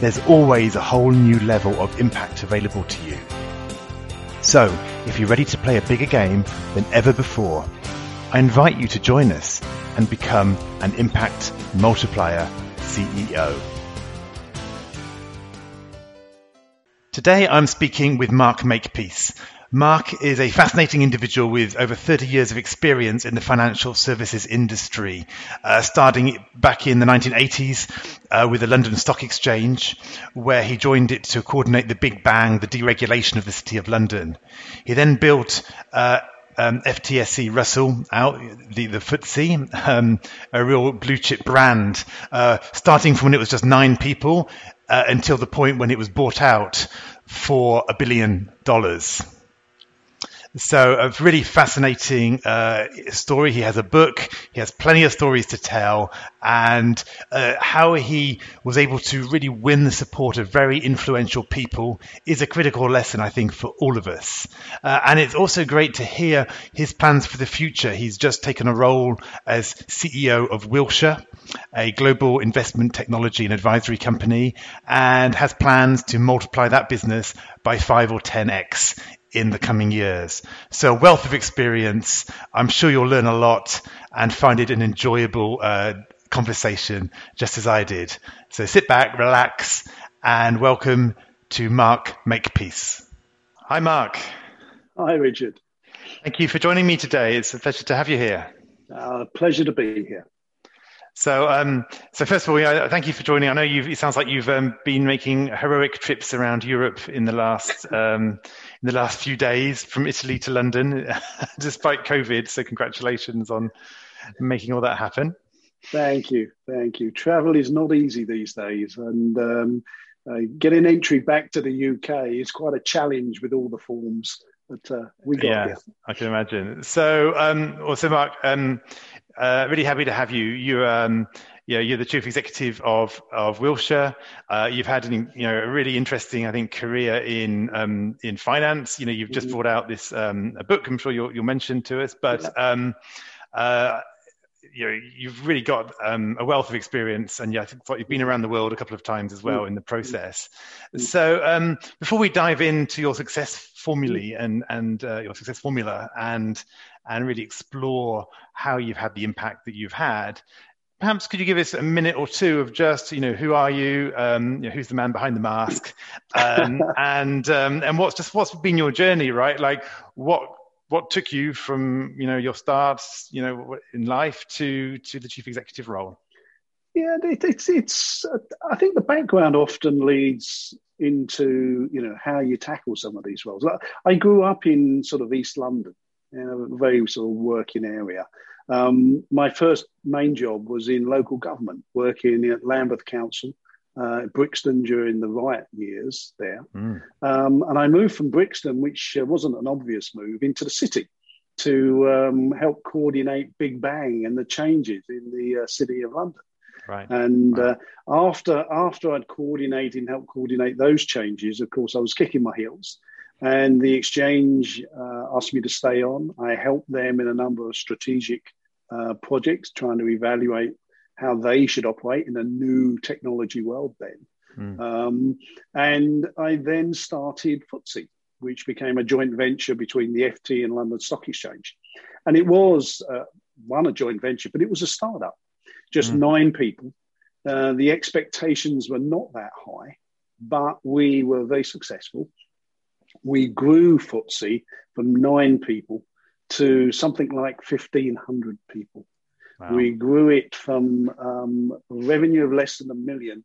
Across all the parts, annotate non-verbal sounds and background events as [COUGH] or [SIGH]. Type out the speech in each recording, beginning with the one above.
there's always a whole new level of impact available to you. So, if you're ready to play a bigger game than ever before, I invite you to join us and become an impact multiplier CEO. Today I'm speaking with Mark Makepeace, Mark is a fascinating individual with over 30 years of experience in the financial services industry, uh, starting back in the 1980s uh, with the London Stock Exchange, where he joined it to coordinate the Big Bang, the deregulation of the City of London. He then built uh, um, FTSE Russell out, the, the FTSE, um, a real blue chip brand, uh, starting from when it was just nine people uh, until the point when it was bought out for a billion dollars. So a really fascinating uh, story. He has a book. He has plenty of stories to tell, and uh, how he was able to really win the support of very influential people is a critical lesson, I think, for all of us. Uh, and it's also great to hear his plans for the future. He's just taken a role as CEO of Wilshire, a global investment technology and advisory company, and has plans to multiply that business by five or 10x in the coming years. So, a wealth of experience. I'm sure you'll learn a lot and find it an enjoyable uh, conversation, just as I did. So, sit back, relax, and welcome to Mark Makepeace. Hi, Mark. Hi, Richard. Thank you for joining me today. It's a pleasure to have you here. Uh, pleasure to be here. So, um, so first of all, yeah, thank you for joining. I know you've, it sounds like you've um, been making heroic trips around Europe in the last um, in the last few days, from Italy to London, [LAUGHS] despite COVID. So, congratulations on making all that happen. Thank you, thank you. Travel is not easy these days, and um, uh, getting entry back to the UK is quite a challenge with all the forms. But uh, we got yeah, I can imagine. So, um, also, Mark, um, uh, really happy to have you. You, um, you know, you're the chief executive of of Wilshire. Uh, you've had an, you know a really interesting, I think, career in um, in finance. You know, you've just mm-hmm. brought out this um, a book. I'm sure you'll you'll mention to us, but. Um, uh, you know, you've really got um, a wealth of experience, and yeah, I think you've been around the world a couple of times as well in the process. Mm. So, um, before we dive into your success formulae mm. and and uh, your success formula, and and really explore how you've had the impact that you've had, perhaps could you give us a minute or two of just you know who are you, um, you know, who's the man behind the mask, um, [LAUGHS] and um, and what's just what's been your journey, right? Like what what took you from you know your starts you know in life to to the chief executive role? Yeah it, it's it's i think the background often leads into you know how you tackle some of these roles. I grew up in sort of east london in a very sort of working area um, my first main job was in local government working at lambeth council uh, Brixton during the riot years there. Mm. Um, and I moved from Brixton, which uh, wasn't an obvious move, into the city to um, help coordinate Big Bang and the changes in the uh, city of London. Right. And right. Uh, after after I'd coordinated and helped coordinate those changes, of course, I was kicking my heels. And the exchange uh, asked me to stay on. I helped them in a number of strategic uh, projects, trying to evaluate how they should operate in a new technology world then. Mm. Um, and I then started FTSE, which became a joint venture between the FT and London Stock Exchange. And it was uh, one a joint venture, but it was a startup, just mm. nine people. Uh, the expectations were not that high, but we were very successful. We grew FTSE from nine people to something like 1,500 people. Wow. We grew it from um, revenue of less than a million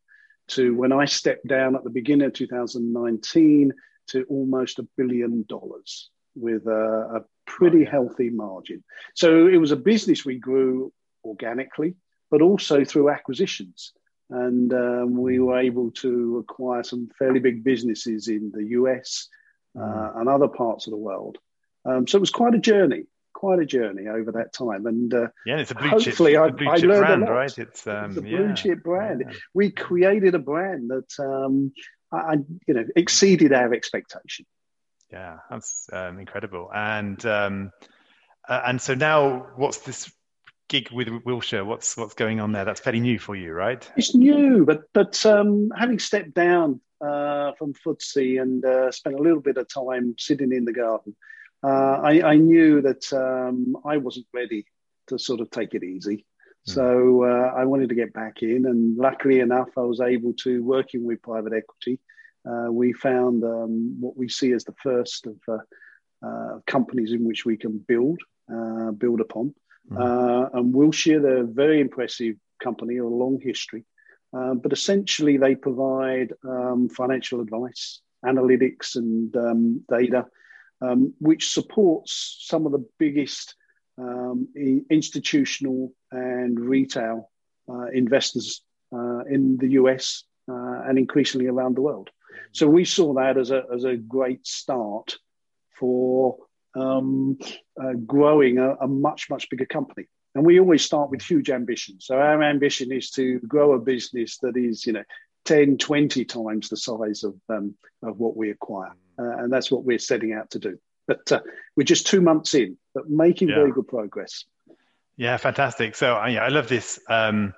to when I stepped down at the beginning of 2019 to almost a billion dollars with a, a pretty healthy margin. So it was a business we grew organically, but also through acquisitions. and um, we were able to acquire some fairly big businesses in the US uh, mm. and other parts of the world. Um, so it was quite a journey, quite a journey over that time. And uh, yeah, it's a blue hopefully chip, I, blue I chip learned brand, a lot. right? It's, um, it's a blue yeah. chip brand. Yeah. We created a brand that um, I, you know exceeded our expectation. Yeah, that's um, incredible. And um, uh, and so now, what's this gig with Wilshire? What's what's going on there? That's fairly new for you, right? It's new, but but um, having stepped down uh, from FTSE and uh, spent a little bit of time sitting in the garden, uh, I, I, knew that um, I wasn't ready to sort of take it easy. Mm. So uh, I wanted to get back in, and luckily enough, I was able to working with private equity. Uh, we found um, what we see as the first of uh, companies in which we can build build upon. Mm. and Wilshire, they're a very impressive company, a long history. Um, but essentially, they provide um, financial advice, analytics, and um, data, um, which supports some of the biggest um, institutional and retail uh, investors uh, in the US uh, and increasingly around the world. So we saw that as a, as a great start for um, uh, growing a, a much, much bigger company. And we always start with huge ambitions. So our ambition is to grow a business that is, you know, 10, 20 times the size of, um, of what we acquire. Uh, and that's what we're setting out to do. But uh, we're just two months in, but making yeah. very good progress. Yeah, fantastic. So uh, yeah, I love this um,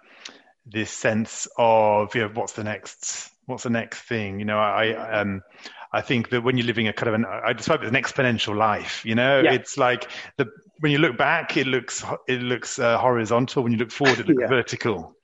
this sense of you know, what's the next what's the next thing. You know, I um, I think that when you're living a kind of an, I describe it as an exponential life. You know, yeah. it's like the when you look back, it looks it looks uh, horizontal. When you look forward, it looks [LAUGHS] yeah. vertical,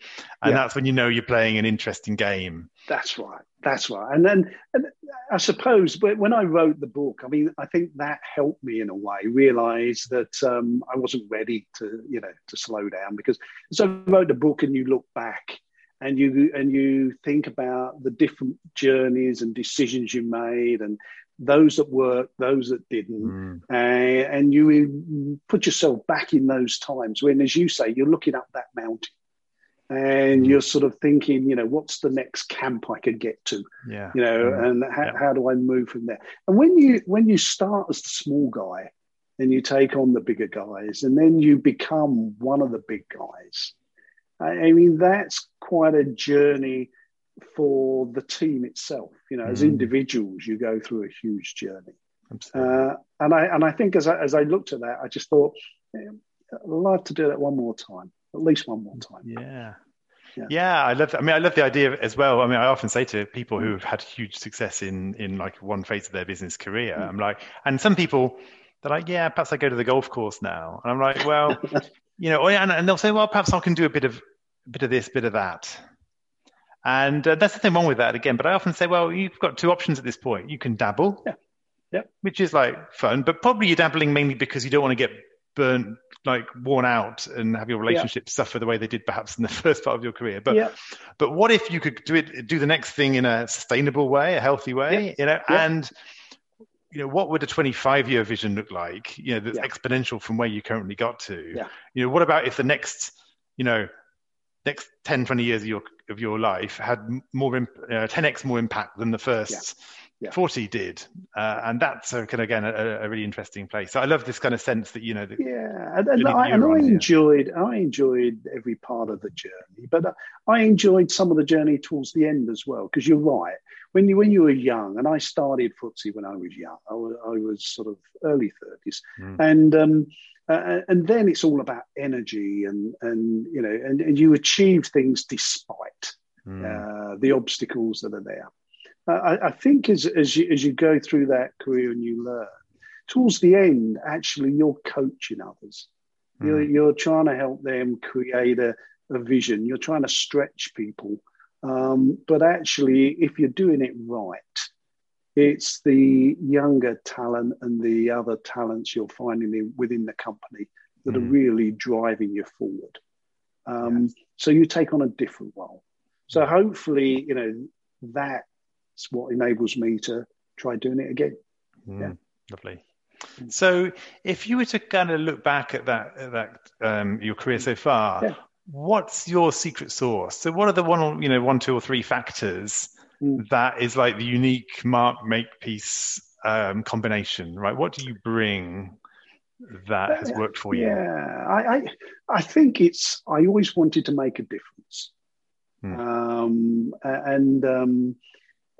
and yeah. that's when you know you're playing an interesting game. That's right. That's right. And then, and I suppose, when I wrote the book, I mean, I think that helped me in a way realize that um, I wasn't ready to, you know, to slow down because as I wrote the book and you look back and you and you think about the different journeys and decisions you made and those that worked, those that didn't, mm. uh, and you put yourself back in those times when, as you say, you're looking up that mountain and mm. you're sort of thinking, you know, what's the next camp I could get to? Yeah. You know, mm. and how, yeah. how do I move from there? And when you when you start as the small guy and you take on the bigger guys, and then you become one of the big guys, I mean, that's quite a journey for the team itself. You know, mm. as individuals, you go through a huge journey. Uh, and I and I think as I, as I looked at that, I just thought, I'd love to do that one more time, at least one more time. Yeah. Yeah. yeah, I love. I mean, I love the idea as well. I mean, I often say to people who've had huge success in in like one phase of their business career, mm. I'm like, and some people they're like, yeah, perhaps I go to the golf course now, and I'm like, well, [LAUGHS] you know, and, and they'll say, well, perhaps I can do a bit of a bit of this, bit of that, and uh, there's nothing wrong with that again. But I often say, well, you've got two options at this point. You can dabble, yeah, yeah, which is like fun, but probably you're dabbling mainly because you don't want to get burnt like worn out and have your relationships yeah. suffer the way they did perhaps in the [LAUGHS] first part of your career but yeah. but what if you could do it do the next thing in a sustainable way a healthy way you know and you know what would a 25 year vision look like you know that's exponential from where you currently got to? You know what about if the next you know next 10 20 years of your of your life had more uh, 10x more impact than the first yeah. 40 did uh, and that's a, kind of again a, a, really interesting place so i love this kind of sense that you know that yeah and, and I, and I enjoyed i enjoyed every part of the journey but i enjoyed some of the journey towards the end as well because you're right when you when you were young and i started FTSE when i was young i was, I was sort of early 30s mm. and um, uh, and then it's all about energy and and you know and, and you achieve things despite mm. uh, the obstacles that are there I, I, think as as you, as you go through that career and you learn, towards the end, actually, you're coaching others. Mm. You're, you're trying to help them create a, a vision. You're trying to stretch people. Um, but actually, if you're doing it right, it's the younger talent and the other talents you're finding in, within the company that mm. are really driving you forward. Um, yes. So you take on a different role. So hopefully, you know, that it's what enables me to try doing it again. Mm, yeah. Lovely. So, if you were to kind of look back at that, at that um, your career so far, yeah. what's your secret sauce? So, what are the one, you know, one, two, or three factors mm. that is like the unique Mark Makepeace um, combination, right? What do you bring that has worked for you? Yeah, I, I, I think it's. I always wanted to make a difference, mm. um, and um,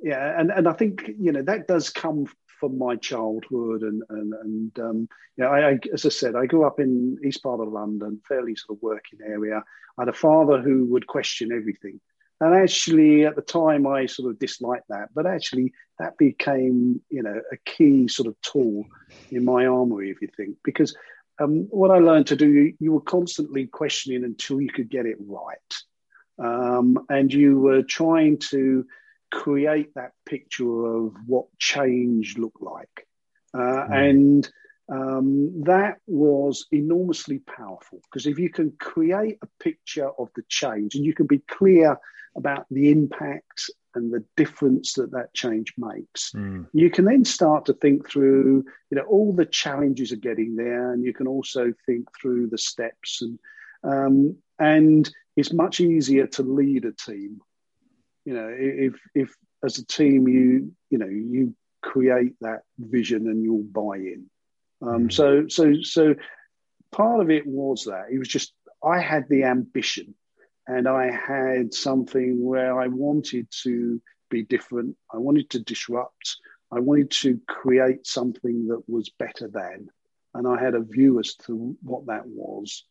yeah, and and I think you know that does come from my childhood and and and um, yeah, I, I, as I said, I grew up in east part of London, fairly sort of working area. I had a father who would question everything, and actually at the time I sort of disliked that, but actually that became you know a key sort of tool in my armory, if you think, because um, what I learned to do, you, you, were constantly questioning until you could get it right, um, and you were trying to create that picture of what change looked like. Uh, mm. And um, that was enormously powerful because if you can create a picture of the change and you can be clear about the impact and the difference that that change makes, mm. you can then start to think through, you know, all the challenges of getting there, and you can also think through the steps and um, and it's much easier to lead a team you know, if if as a team you you know you create that vision and you'll buy in. Um, mm. So so so part of it was that it was just I had the ambition and I had something where I wanted to be different. I wanted to disrupt. I wanted to create something that was better than. And I had a view as to what that was.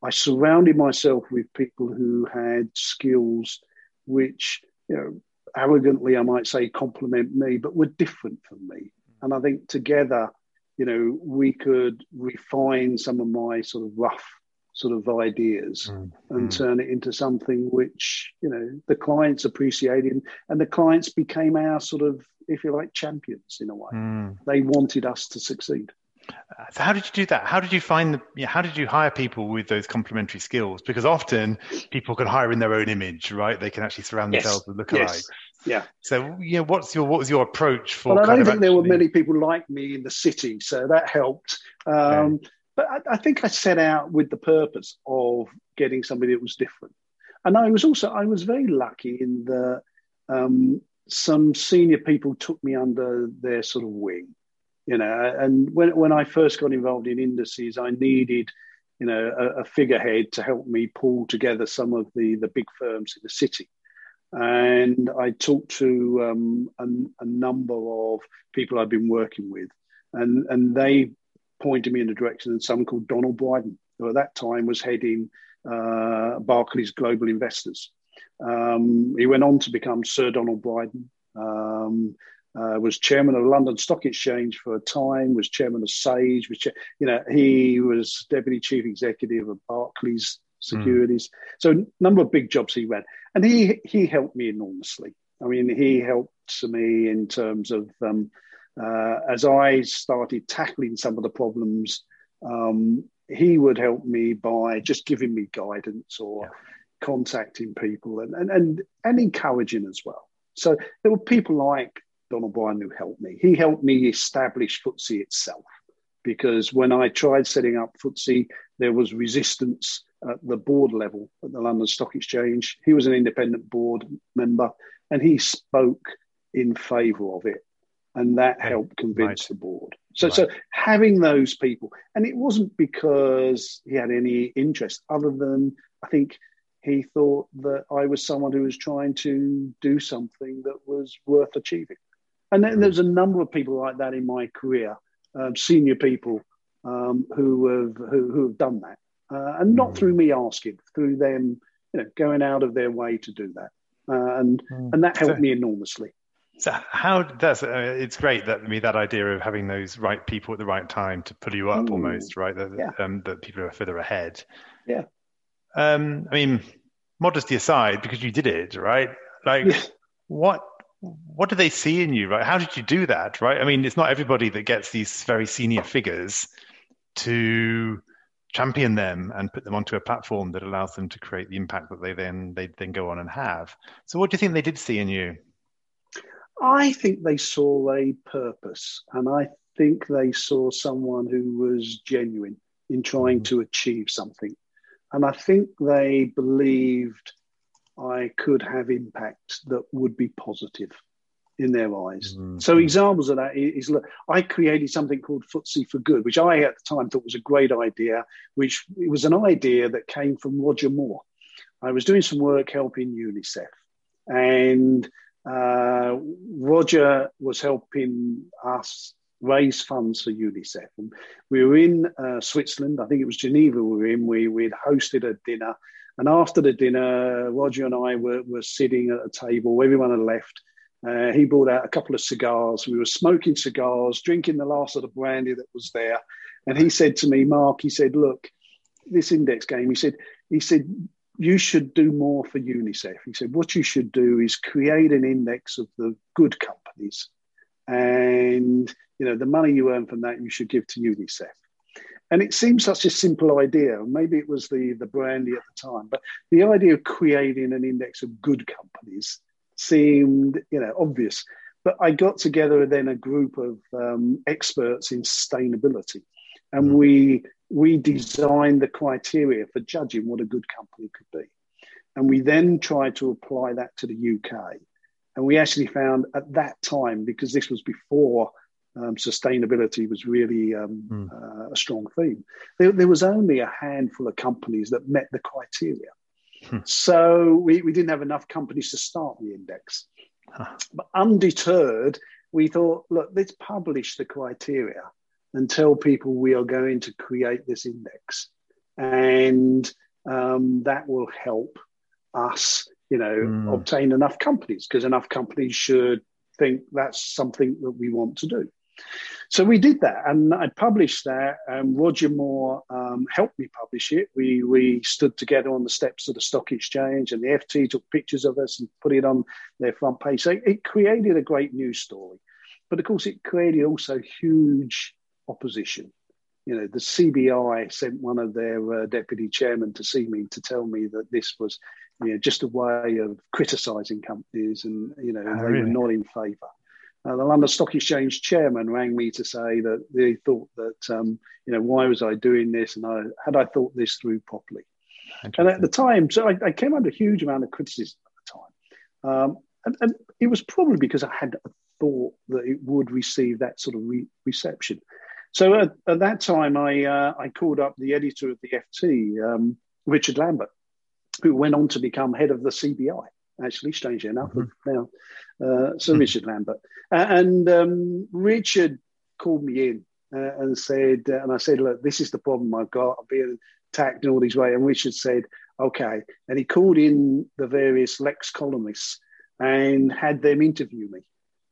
I surrounded myself with people who had skills which you know, arrogantly, I might say, compliment me, but were different from me. And I think together, you know, we could refine some of my sort of rough sort of ideas mm. and mm. turn it into something which, you know, the clients appreciated. And the clients became our sort of, if you like, champions in a way. Mm. They wanted us to succeed. So how did you do that? How did you find the? You know, how did you hire people with those complementary skills? Because often people can hire in their own image, right? They can actually surround yes. themselves with lookalikes. Yes. Yeah. So, you know, what's your what was your approach for? Well, I don't think actually... there were many people like me in the city, so that helped. Um, But I, I, think I set out with the purpose of getting somebody that was different, and I was also I was very lucky in that um, some senior people took me under their sort of wing you know and when, when i first got involved in indices i needed you know a, a, figurehead to help me pull together some of the the big firms in the city. And i talked to um, a, a, number of people i've been working with and and they pointed me in the direction of someone called donald brydon who at that time was heading uh, barclays global investors. Um, he went on to become sir donald brydon um, uh, was chairman of the London Stock Exchange for a time, was chairman of Sage, which you know he was deputy chief executive of Barclays Securities. Mm. So a number of big jobs he ran, and he he helped me enormously. I mean, he helped me in terms of um, uh, as I started tackling some of the problems. Um, he would help me by just giving me guidance or yeah. contacting people and, and and and encouraging as well. So there were people like Donald Brydon who helped me. He helped me establish FTSE itself because when I tried setting up FTSE, there was resistance at the board level at the London Stock Exchange. He was an independent board member and he spoke in favour of it. And that helped convince right. the board. So, right. so having those people, and it wasn't because he had any interest other than I think he thought that I was someone who was trying to do something that was worth achieving. And then there's a number of people like that in my career, um, senior people um, who have who, who, have done that, uh, and not mm. through me asking, through them, you know, going out of their way to do that, uh, and mm. and that helped so, me enormously. So how does uh, it's great that I mean that idea of having those right people at the right time to pull you up, Ooh. almost right, that yeah. um, that people are further ahead. Yeah. Um, I mean, modesty aside, because you did it, right? Like, yeah. what what do they see in you, right? How did you do that, right? I mean, it's not everybody that gets these very senior figures to champion them and put them onto a platform that allows them to create the impact that they then they then go on and have. So, what do you think they did see in you? I think they saw a purpose, and I think they saw someone who was genuine in trying mm-hmm. to achieve something. and I think they believed I could have impact that would be positive in their eyes. Mm-hmm. So examples of that is, look, I created something called FTSE for Good, which I at the time thought was a great idea, which it was an idea that came from Roger Moore. I was doing some work helping UNICEF, and uh, Roger was helping us raise funds for UNICEF. And we were in uh, Switzerland, I think it was Geneva we were in, we, we'd hosted a dinner. And after the dinner, Roger and I were, were sitting at a table, everyone had left. Uh, he brought out a couple of cigars. We were smoking cigars, drinking the last of the brandy that was there. And he said to me, Mark, he said, look, this index game, he said, he said, you should do more for UNICEF. He said, what you should do is create an index of the good companies. And, you know, the money you earn from that, you should give to UNICEF. And it seems such a simple idea. Maybe it was the, the brandy at the time, but the idea of creating an index of good companies seemed, you know, obvious. But I got together then a group of um, experts in sustainability, and mm-hmm. we we designed the criteria for judging what a good company could be, and we then tried to apply that to the UK, and we actually found at that time because this was before um, sustainability was really um, mm. uh, a strong theme. There, there, was only a handful of companies that met the criteria. Hmm. So we, we didn't have enough companies to start the index. Huh. But undeterred, we thought, look, let's publish the criteria and tell people we are going to create this index. And um, that will help us, you know, mm. obtain enough companies because enough companies should think that's something that we want to do. So we did that, and I published that. And Roger Moore um, helped me publish it. We we stood together on the steps of the stock exchange, and the FT took pictures of us and put it on their front page. So it created a great news story, but of course, it created also huge opposition. You know, the CBI sent one of their uh, deputy chairmen to see me to tell me that this was, you know, just a way of criticising companies, and you know, oh, they really? were not in favour. Uh, the London Stock Exchange chairman rang me to say that they thought that, um, you know, why was I doing this? And I had I thought this through properly. And at the time, so I, I, came under a huge amount of criticism at the time. Um, and, and, it was probably because I had a thought that it would receive that sort of re- reception. So at, at, that time, I, uh, I called up the editor of the FT, um, Richard Lambert, who went on to become head of the CBI actually, strangely enough, mm-hmm. now uh, Sir mm-hmm. Richard Lambert. and um, Richard called me in uh, and said, uh, and I said, look, this is the problem I've got. I'm being attacked in all these ways. And Richard said, okay. And he called in the various Lex columnists and had them interview me.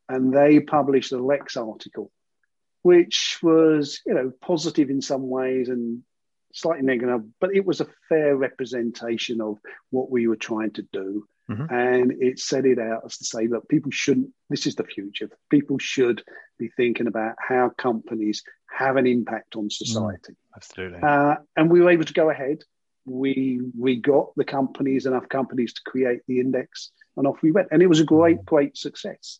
And they published a Lex article, which was, you know, positive in some ways and slightly negative, but it was a fair representation of what we were trying to do. Mm-hmm. And it set it out as to say, look, people shouldn't, this is the future. People should be thinking about how companies have an impact on society. Mm, absolutely. Uh, and we were able to go ahead. We we got the companies, enough companies to create the index, and off we went. And it was a great, mm. great success.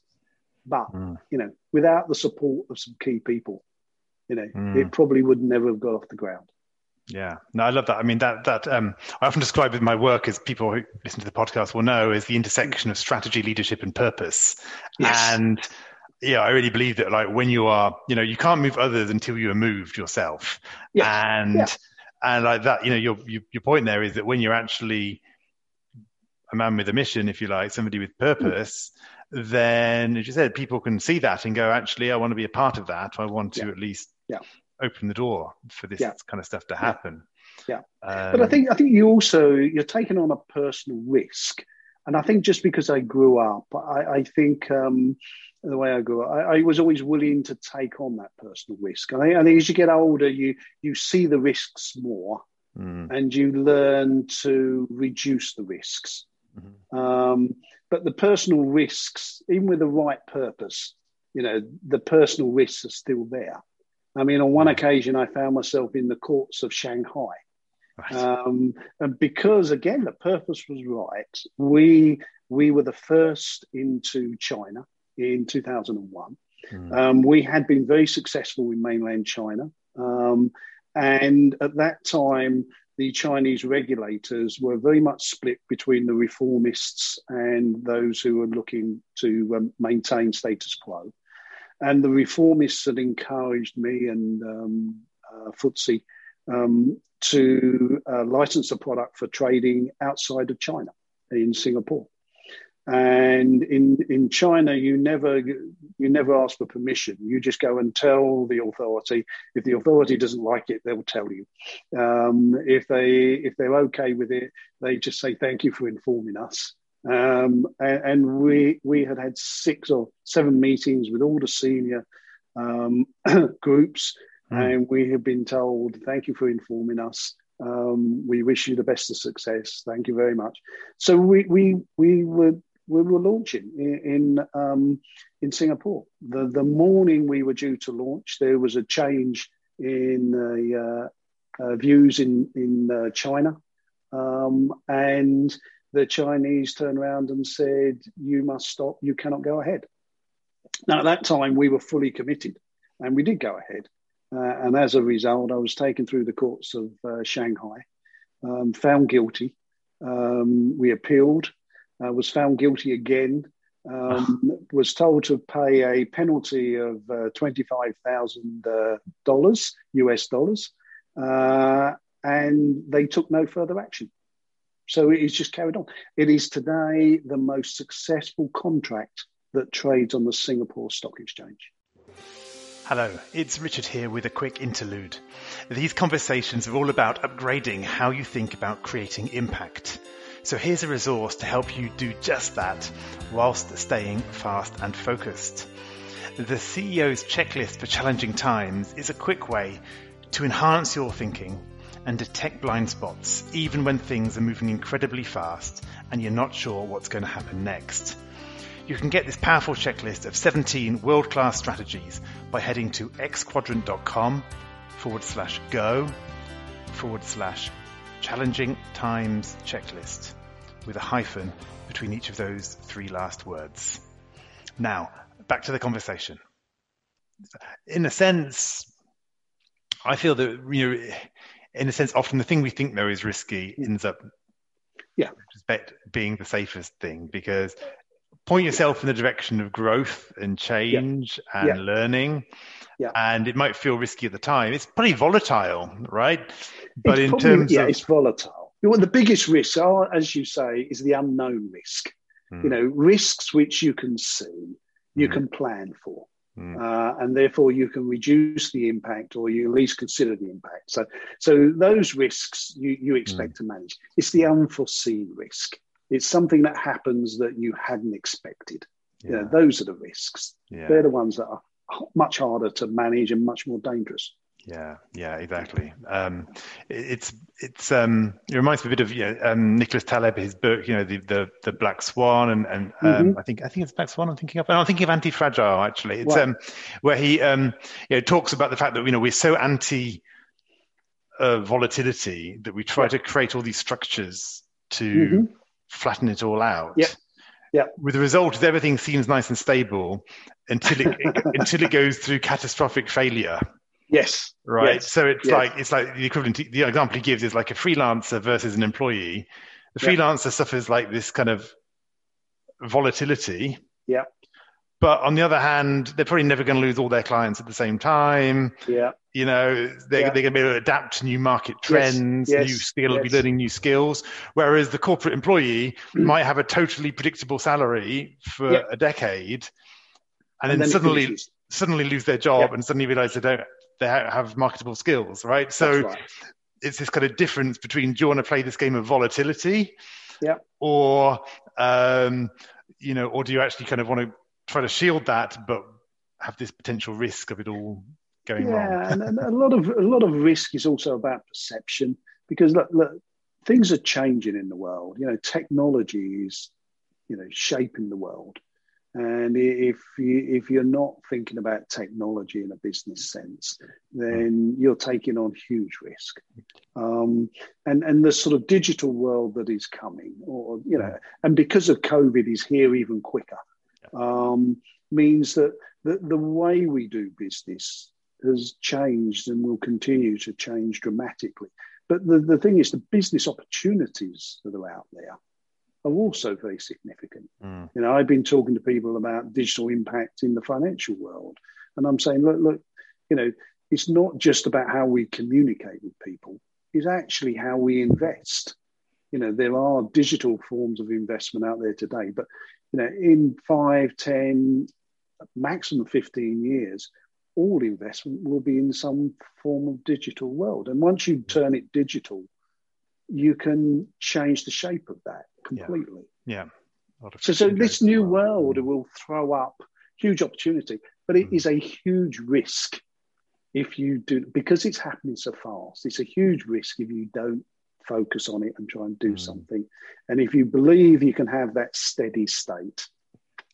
But, mm. you know, without the support of some key people, you know, mm. it probably would never have got off the ground. Yeah, no, I love that. I mean, that that um, I often describe with my work as people who listen to the podcast will know is the intersection of strategy, leadership, and purpose. Yes. And yeah, I really believe that like when you are, you know, you can't move others until you are moved yourself. Yes. And yeah. and like that, you know, your, your your point there is that when you're actually a man with a mission, if you like, somebody with purpose, mm. then as you said, people can see that and go, actually, I want to be a part of that. I want to yeah. at least yeah open the door for this yeah. kind of stuff to happen. Yeah, um, but I think I think you also you're taking on a personal risk, and I think just because I grew up, I, I think um, the way I grew up, I, I, was always willing to take on that personal risk. And I, I, think as you get older, you you see the risks more, mm. and you learn to reduce the risks. Mm-hmm. Um, but the personal risks, even with the right purpose, you know, the personal risks are still there. I mean, on one occasion, I found myself in the courts of Shanghai. Right. Um, and because, again, the purpose was right, we, we were the first into China in 2001. Mm. Um, we had been very successful in mainland China. Um, and at that time, the Chinese regulators were very much split between the reformists and those who were looking to um, maintain status quo. And the reformists had encouraged me and um, uh, FTSE um, to uh, license a product for trading outside of China in Singapore. And in in China, you never you never ask for permission. You just go and tell the authority. If the authority doesn't like it, they'll tell you. Um, if they if they're okay with it, they just say thank you for informing us. Um, and, and, we we had had six or seven meetings with all the senior um, [CLEARS THROAT] groups, mm. and we have been told thank you for informing us. Um, we wish you the best of success. Thank you very much. So we we we were we were launching in in, um, in Singapore. The the morning we were due to launch, there was a change in the uh, uh, views in in uh, China, um, and the Chinese turned around and said, "You must stop. You cannot go ahead." Now at that time, we were fully committed, and we did go ahead. Uh, and as a result, I was taken through the courts of uh, Shanghai, um, found guilty. Um, we appealed uh, was found guilty again, um, [SIGHS] was told to pay a penalty of uh, $25,000 uh, US dollars, uh, and they took no further action. So it is just carried on. It is today the most successful contract that trades on the Singapore Stock Exchange. Hello, it's Richard here with a quick interlude. These conversations are all about upgrading how you think about creating impact. So here's a resource to help you do just that whilst staying fast and focused. The CXO's checklist for challenging times is a quick way to enhance your thinking and detect blind spots even when things are moving incredibly fast and you're not sure what's going to happen next. You can get this powerful checklist of 17 world-class strategies by heading to xquadrant.com forward slash go forward slash challenging times checklist with a hyphen between each of those three last words. Now, back to the conversation. In a sense, I feel that, you know, in a sense, often the thing we think though is risky ends up yeah. being the safest thing because point yourself in the direction of growth and change yeah. and yeah. learning. Yeah. And it might feel risky at the time. It's pretty volatile, right? But it's in probably, terms yeah, of, it's volatile. You know, the biggest risks are, as you say, is the unknown risk. Mm. You know, risks which you can see, you mm. can plan for. Mm. Uh, and therefore you can reduce the impact or you at least consider the impact. So, so those risks you, you expect mm. to manage. It's the unforeseen risk. It's something that happens that you hadn't expected. Yeah. You know, those are the risks. Yeah. They're the ones that are much harder to manage and much more dangerous. Yeah, yeah, exactly. Um, it's it's um, it reminds me a bit of you know, um, Nicholas Taleb, his book, you know, the the, the Black Swan, and and um, mm-hmm. I think I think it's Black Swan. I'm thinking of. and I'm thinking of Anti Fragile actually. It's um, where he um, you know talks about the fact that you know we're so anti uh, volatility that we try yeah. to create all these structures to mm-hmm flatten it all out. Yeah. Yeah. With the result everything seems nice and stable until it [LAUGHS] until it goes through catastrophic failure. Yes. Right. Yes. So it's yes. like it's like the equivalent. To, the example he gives is like a freelancer versus an employee. The freelancer suffers like this kind of volatility. Yeah. But on the other hand, they're probably never going to lose all their clients at the same time. Yeah. You know, they're, yeah. they're going to be able to adapt to new market trends, yes. New skill, yes. be learning new skills. Whereas the corporate employee mm. might have a totally predictable salary for yeah. a decade, and, and then, then suddenly suddenly lose their job and suddenly realize they don't they have marketable skills, right? So right. it's this kind of difference between do you want to play this game of volatility, yeah, or um, you know, or do you actually kind of want to try to shield that, but have this potential risk of it all going yeah, wrong. Yeah, and a lot of a lot of risk is also about perception because look, look, things are changing in the world. You know, technology is you know shaping the world, and if you if you're not thinking about technology in a business sense, then you're taking on huge risk. Um, and and the sort of digital world that is coming, or you know, and because of COVID, is here even quicker um, means that the, the way we do business has changed and will continue to change dramatically. But the, the thing is, the business opportunities that are out there are also very significant. Mm. You know, I've been talking to people about digital impact in the financial world, and I'm saying, look, look, you know, it's not just about how we communicate with people; it's actually how we invest. You know, there are digital forms of investment out there today, but you know, in five, ten, maximum fifteen years, all investment will be in some form of digital world. And once you turn it digital, you can change the shape of that completely. Yeah. yeah. So, so this new world will throw up huge opportunity, but it mm. is a huge risk if you do because it's happening so fast. It's a huge risk if you don't focus on it and try and do mm. something. And if you believe you can have that steady state,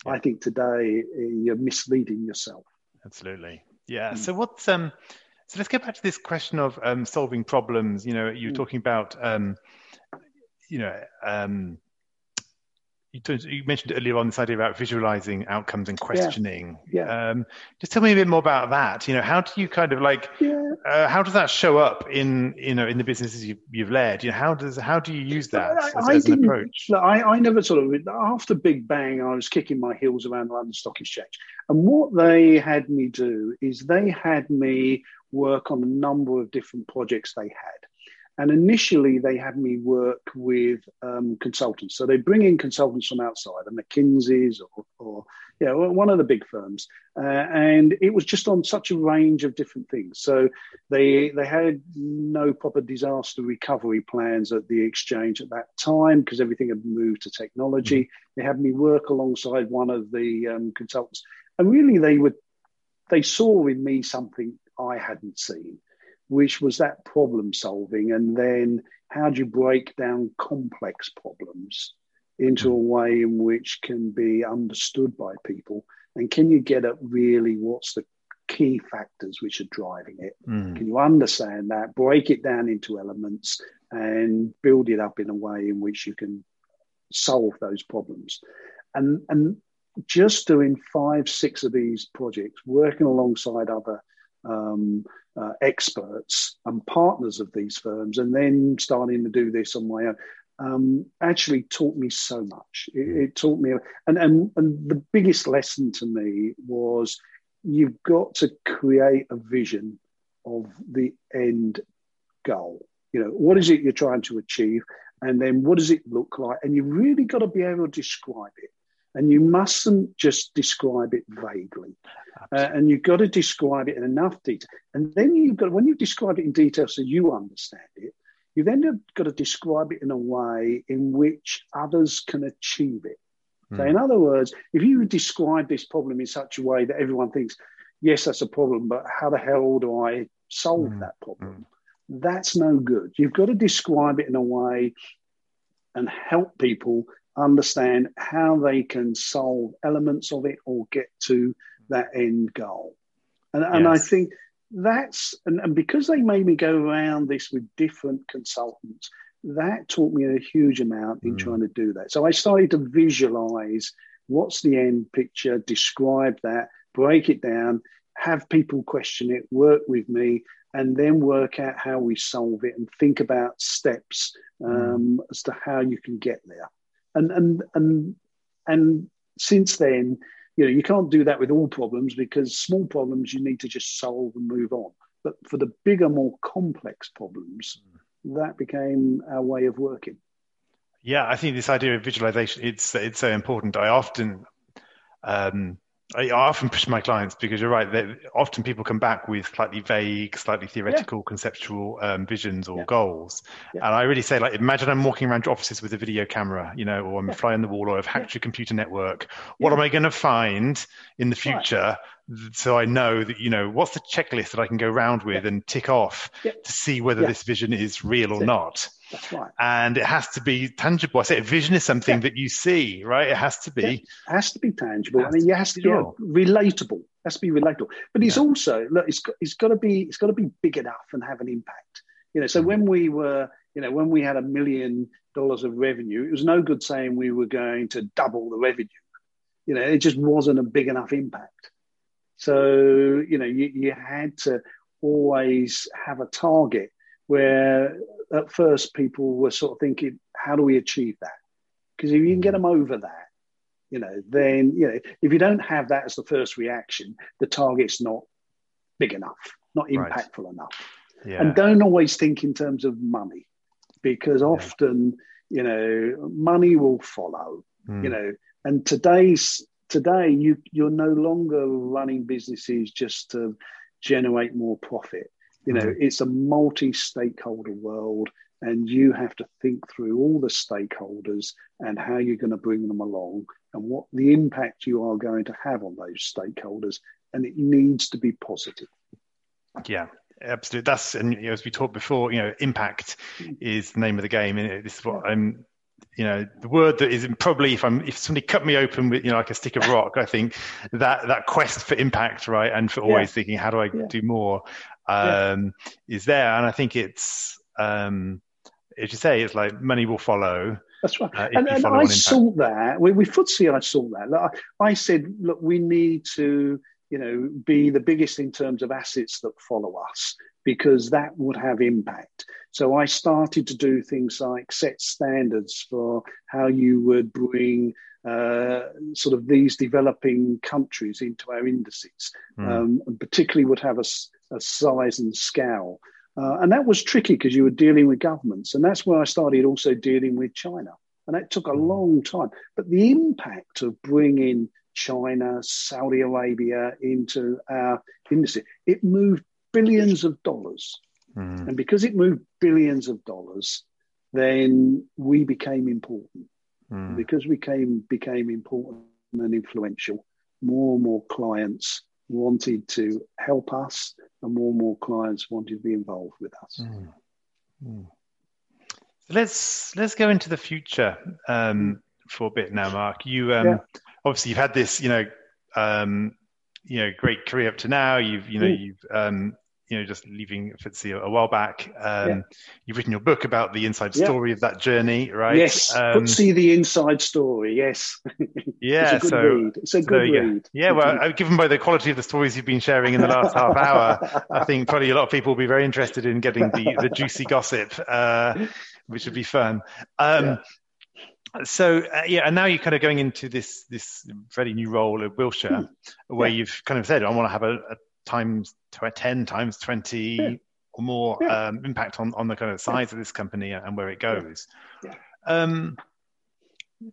yeah. I think today eh, you're misleading yourself. Absolutely. Yeah. Mm. So what's um so let's get back to this question of um, solving problems. You know, you are mm. talking about um, you know um, you, you, mentioned earlier on this idea about visualizing outcomes and questioning. Yeah. yeah. Um, just tell me a bit more about that. You know, how do you kind of like? Yeah. Uh, how does that show up in you know in the businesses you've, you've led? You know, how does how do you use that I, as, I as an approach? I, I never sort of after Big Bang, I was kicking my heels around the London Stock Exchange, and what they had me do is they had me work on a number of different projects they had. And initially, they had me work with um, consultants. So they bring in consultants from outside, a McKinsey's or, or yeah, one of the big firms. Uh, and it was just on such a range of different things. So they they had no proper disaster recovery plans at the exchange at that time because everything had moved to technology. Mm-hmm. They had me work alongside one of the um, consultants, and really they would they saw in me something I hadn't seen which was that problem solving. And then how do you break down complex problems into a way in which can be understood by people? And can you get at really what's the key factors which are driving it? Mm. Can you understand that, break it down into elements, and build it up in a way in which you can solve those problems? And, and just doing five, six of these projects, working alongside other um, uh, experts and partners of these firms, and then starting to do this on my own. Um, actually taught me so much. It, it, taught me, and, and and the biggest lesson to me was you've got to create a vision of the end goal. You know, what is it you're trying to achieve, and then what does it look like? And you really got to be able to describe it, and you mustn't just describe it vaguely. Uh, and you've got to describe it in enough detail. And then you've got, when you describe it in detail so you understand it, you've then got to describe it in a way in which others can achieve it. Mm. So, in other words, if you describe this problem in such a way that everyone thinks, yes, that's a problem, but how the hell do I solve mm. that problem? Mm. That's no good. You've got to describe it in a way and help people understand how they can solve elements of it or get to that end goal. And, yes. and I think that's, and, and because they made me go around this with different consultants, that taught me a huge amount in mm. trying to do that. So I started to visualize what's the end picture, describe that, break it down, have people question it, work with me, and then work out how we solve it and think about steps mm. um, mm. as to how you can get there. And and and and since then, you know, you can't do that with all problems because small problems you need to just solve and move on. But for the bigger, more complex problems, that became our way of working. Yeah, I think this idea of visualization it's it's so important. I often um, I often push my clients because you're right. That often people come back with slightly vague, slightly theoretical, yeah. conceptual um, visions or yeah. goals, yeah. and I really say, like, imagine I'm walking around your offices with a video camera, you know, or I'm flying the wall, or I've hacked your computer network. What am I going to find in the future right so I know that you know what's the checklist that I can go round with and tick off to see whether this vision is real or not. That's right. And it has to be tangible. I say a vision is something that you see, right? It has to be. It has to be tangible. I mean, it has to be relatable. It has to be relatable. But it's also look. It's got, it's got to be. It's got to be big enough and have an impact. You know. So mm-hmm. when we were, you know, when we had a million dollars of revenue, it was no good saying we were going to double the revenue. You know, it just wasn't a big enough impact. So, you know, you, you had to always have a target where at first people were sort of thinking, how do we achieve that? Because if you can get them over that, you know, then, you know, if you don't have that as the first reaction, the target's not big enough, not impactful right. enough. Yeah. And don't always think in terms of money because often, yeah. you know, money will follow, mm. you know, and today's today you you're no longer running businesses just to generate more profit. You know, mm. it's a multi-stakeholder world and you have to think through all the stakeholders and how you're going to bring them along and what the impact you are going to have on those stakeholders and it needs to be positive yeah absolutely that's and you know, as we talked before you know impact is the name of the game and this is what i'm you know the word that is probably if i'm if somebody cut me open with you know like a stick of [LAUGHS] rock i think that that quest for impact right and for always yeah. thinking how do i yeah. do more um yeah. is there and i think it's um as you say it's like money will follow that's right. Uh, and, and I saw that. We, with FTSE, I saw that. I, I said, look, we need to you know, be the biggest in terms of assets that follow us because that would have impact. So I started to do things like set standards for how you would bring uh, sort of these developing countries into our indices, mm. um, and particularly would have a, a size and scale. Uh, and that was tricky because you were dealing with governments. And that's where I started also dealing with China. And that took a hmm. long time. But the impact of bringing China, Saudi Arabia into our industry. It moved billions of dollars. Mm. And because it moved billions of dollars, then we became important. Mm. Because we came, became important and influential, more and more clients wanted to help us, and more and more clients wanted to be involved with us. Mm. Mm. Let's let's go into the future um, for a bit now, Mark. You um, yeah obviously you've had this, you know, um, you know, great career up to now. You've, you know, mm. you've, um, you know, just leaving FTSE a, while back. Um, yeah. You've written your book about the inside story yeah. of that journey, right? Yes, um, the inside story. Yes. [LAUGHS] Yeah. it's so read. it's a good so, read. Yeah. Well, given by the quality of the stories you've been sharing in the last half hour, I [LAUGHS] think probably a lot of people will be very interested in getting the, the juicy gossip, uh, which would be fun. Um, yeah so uh, yeah, and now you're kind of going into this this very new role at Wilshire, hmm. where yeah. you've kind of said, I want to have a, a times ten times twenty yeah. or more yeah. um, impact on on the kind of size of this company and where it goes. Um,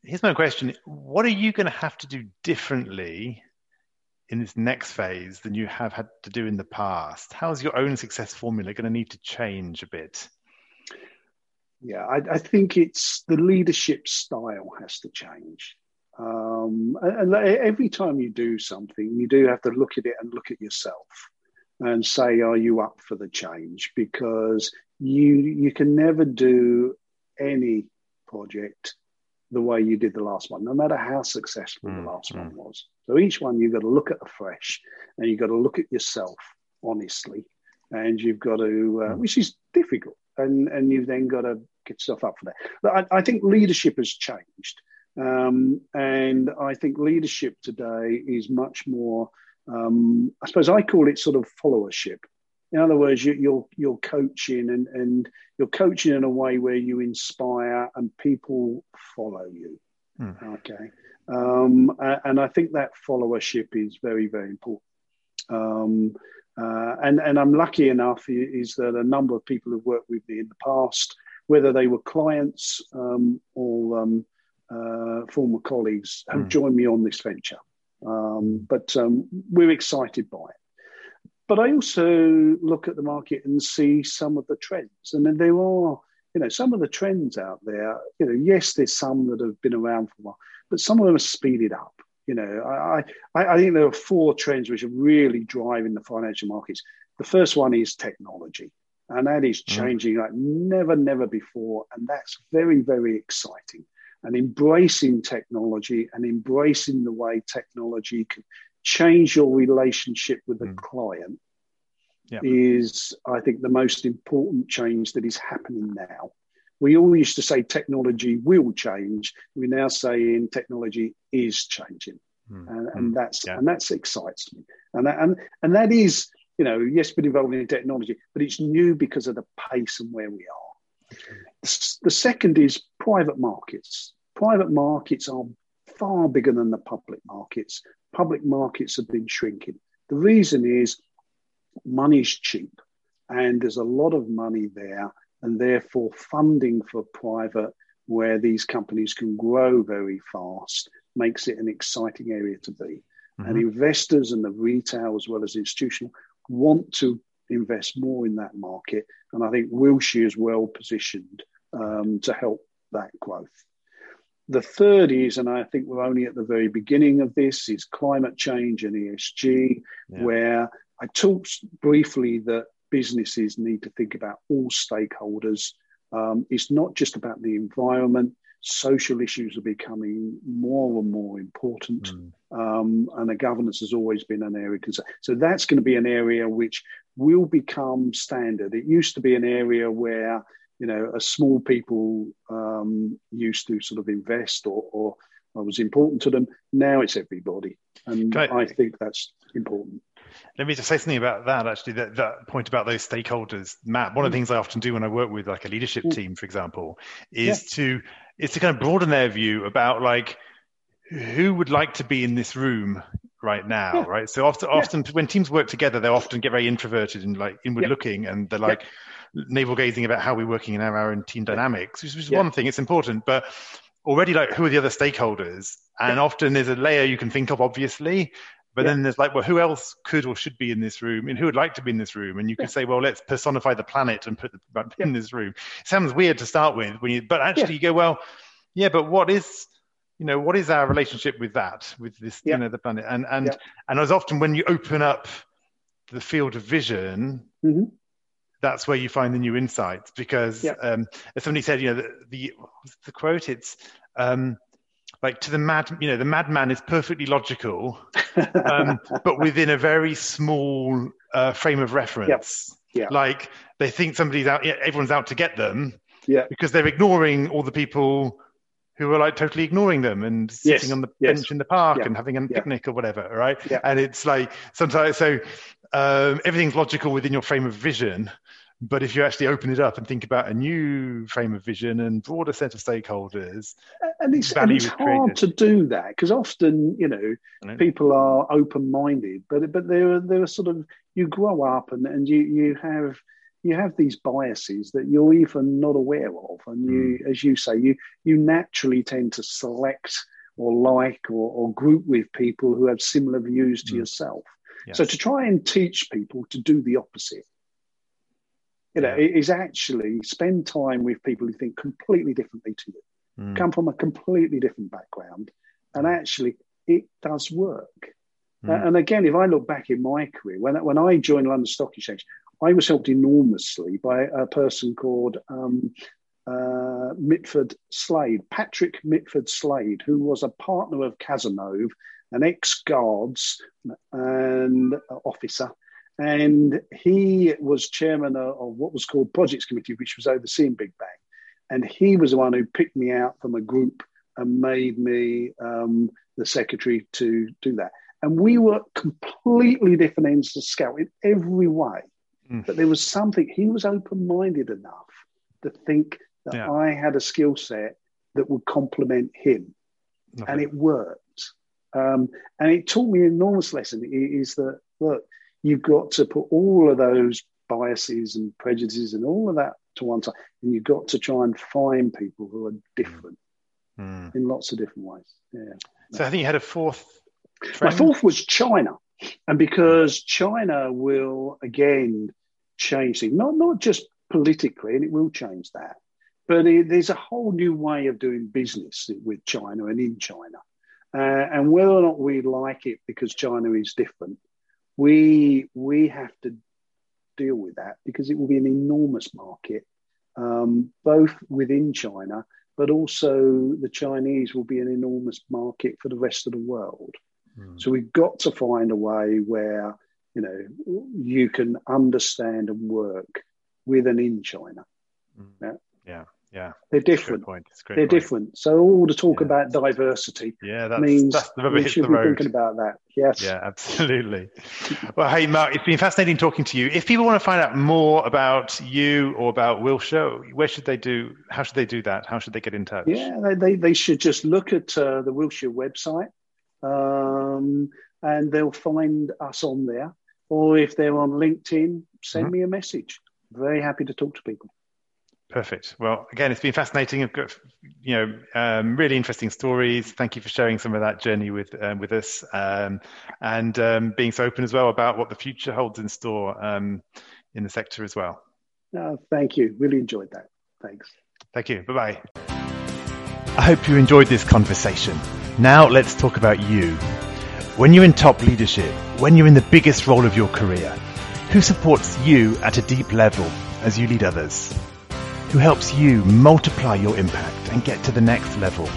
here's my question: What are you going to have to do differently in this next phase than you have had to do in the past? How's your own success formula going to need to change a bit? Yeah, I, I, think it's the leadership style has to change. Um, and, every time you do something, you do have to look at it and look at yourself and say, "Are you up for the change?" Because you you can never do any project the way you did the last one, no matter how successful mm, the last mm. one was. So each one you've got to look at afresh, and you've got to look at yourself honestly, and you've got to, uh, mm. which is difficult and and you've then got to get stuff up for that. But I, I think leadership has changed, um, and I think leadership today is much more. Um, I suppose I call it sort of followership. In other words, you, you're you're coaching and and you're coaching in a way where you inspire and people follow you. Hmm. Okay, um, and I think that followership is very very important. Um, uh, and, and I'm lucky enough is that a number of people who've worked with me in the past, whether they were clients um, or um, uh, former colleagues, have mm. joined me on this venture. Um, but um, we're excited by it. But I also look at the market and see some of the trends. And then there are, you know, some of the trends out there. You know, yes, there's some that have been around for a while, but some of them are speeded up. You know, I, I, I think there are four trends which are really driving the financial markets. The first one is technology, and that is mm. changing mm. like never, never before. And that's very, very exciting. And embracing technology and embracing the way technology can change your relationship with the mm. client yeah. is, I think, the most important change that is happening now. We all used to say technology will change. We're now saying technology is changing, mm. and, and, that's yeah. and that's excites me. And that, and and that is you know, yes, been involved in technology, but it's new because of the pace and where we are. The second is private markets. Private markets are far bigger than the public markets. Public markets have been shrinking. The reason is money's cheap and there's a lot of money there, and therefore funding for private, where these companies can grow very fast, makes it an exciting area to be. Mm-hmm. And investors and the retail, as well as institutional, want to invest more in that market. And I think Wilshire is well positioned um, to help that growth. The third is, and I think we're only at the very beginning of this, is climate change and ESG, yeah. where I talked briefly that businesses need to think about all stakeholders. Um, it's not just about the environment, social issues are becoming more and more important. Mm. Um, and the governance has always been an area of concern. So that's going to be an area which will become standard. It used to be an area where, you know, a small people um, used to sort of invest or, or, or was important to them. Now it's everybody. And I, I think that's important. Let me just say something about that. Actually, that, that point about those stakeholders, Matt. One of the mm. things I often do when I work with like a leadership mm. team, for example, is yeah. to is to kind of broaden their view about like who would like to be in this room right now, yeah. right? So often, yeah. often when teams work together, they often get very introverted and like inward looking, and they're like navel gazing about how we're working in our own team dynamics, which is one thing. It's important, but already like who are the other stakeholders and often there's a layer you can think of obviously but yeah. then there's like, well, who else could or should be in this room, and who would like to be in this room? And you could yeah. say, well, let's personify the planet and put the yeah. in this room. It sounds weird to start with, when you, but actually you go, well, yeah, but what is, you know, what is our relationship with that, with this, you know, the planet? And and and as often when you open up the field of vision. Mm-hmm that's where you find the new insights because um, as somebody said you know the, the, the quote it's um, like to the mad you know the madman is perfectly logical [LAUGHS] um, but within a very small uh, frame of reference yep. yeah like they think somebody's out everyone's out to get them yeah because they're ignoring all the people who are like totally ignoring them and sitting yes. on the yes. bench in the park yeah. and having a yeah. picnic or whatever right yeah. and it's like sometimes so um, everything's logical within your frame of vision but if you actually open it up and think about a new frame of vision and broader set of stakeholders, and it's, and it's hard to do that because often, you know, people are open-minded, but but there are there are sort of you grow up and and you you have you have these biases that you're even not aware of, and you, mm. as you say, you you naturally tend to select or like or, or group with people who have similar views to mm. yourself. Yes. So to try and teach people to do the opposite you know, yeah. is actually spend time with people who think completely differently to you, mm. come from a completely different background, and actually it does work. Mm. and again, if I look back in my career, when when I joined London Stock Exchange, I was helped enormously by a person called um, uh, Mitford Slade, Patrick Mitford Slade, who was a partner of Cazenove, an ex-guards and uh, officer and he was chairman of, what was called Projects Committee, which was overseeing Big Bang. And he was the one who picked me out from a group and made me um, the secretary to do that. And we were completely different ends of scale in every way. Mm. But there was something, he was open minded enough to think that yeah. I had a skill set that would complement him. And it worked. Um, and it taught me an enormous lesson is that, look, you've got to put all of those biases and prejudices and all of that to one side, and you've got to try and find people who are different mm. in lots of different ways. Yeah. So I think you had a fourth. Trend. My fourth was China, and because China will again change things, not not just politically, and it will change that, but it, there's a whole new way of doing business with China and in China. Uh, and whether or not we like it because China is different, we we have to deal with that because it will be an enormous market, um, both within China, but also the Chinese will be an enormous market for the rest of the world. Mm. So we've got to find a way where you know you can understand and work with and in China. Mm. Yeah. Yeah. Yeah, they're different. Point. They're point. different. So all the talk yeah. about diversity yeah, that means that's the we should be road. thinking about that. Yes. Yeah, absolutely. well, hey, Mark, it's been fascinating talking to you. If people want to find out more about you or about Wilshire, where should they do? How should they do that? How should they get in touch? Yeah, they they, they should just look at uh, the Wilshire website, um, and they'll find us on there. Or if they're on LinkedIn, send mm-hmm. me a message. Very happy to talk to people. Perfect. Well, again, it's been fascinating. I've got, you know, um, really interesting stories. Thank you for sharing some of that journey with um, with us, um, and um, being so open as well about what the future holds in store um, in the sector as well. No, thank you. Really enjoyed that. Thanks. Thank you. Bye bye. I hope you enjoyed this conversation. Now let's talk about you. When you're in top leadership, when you're in the biggest role of your career, who supports you at a deep level as you lead others? Who helps you multiply your impact and get to the next level.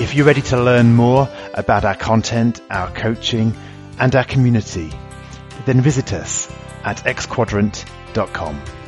If you're ready to learn more about our content, our coaching, and our community, then visit us at xquadrant.com.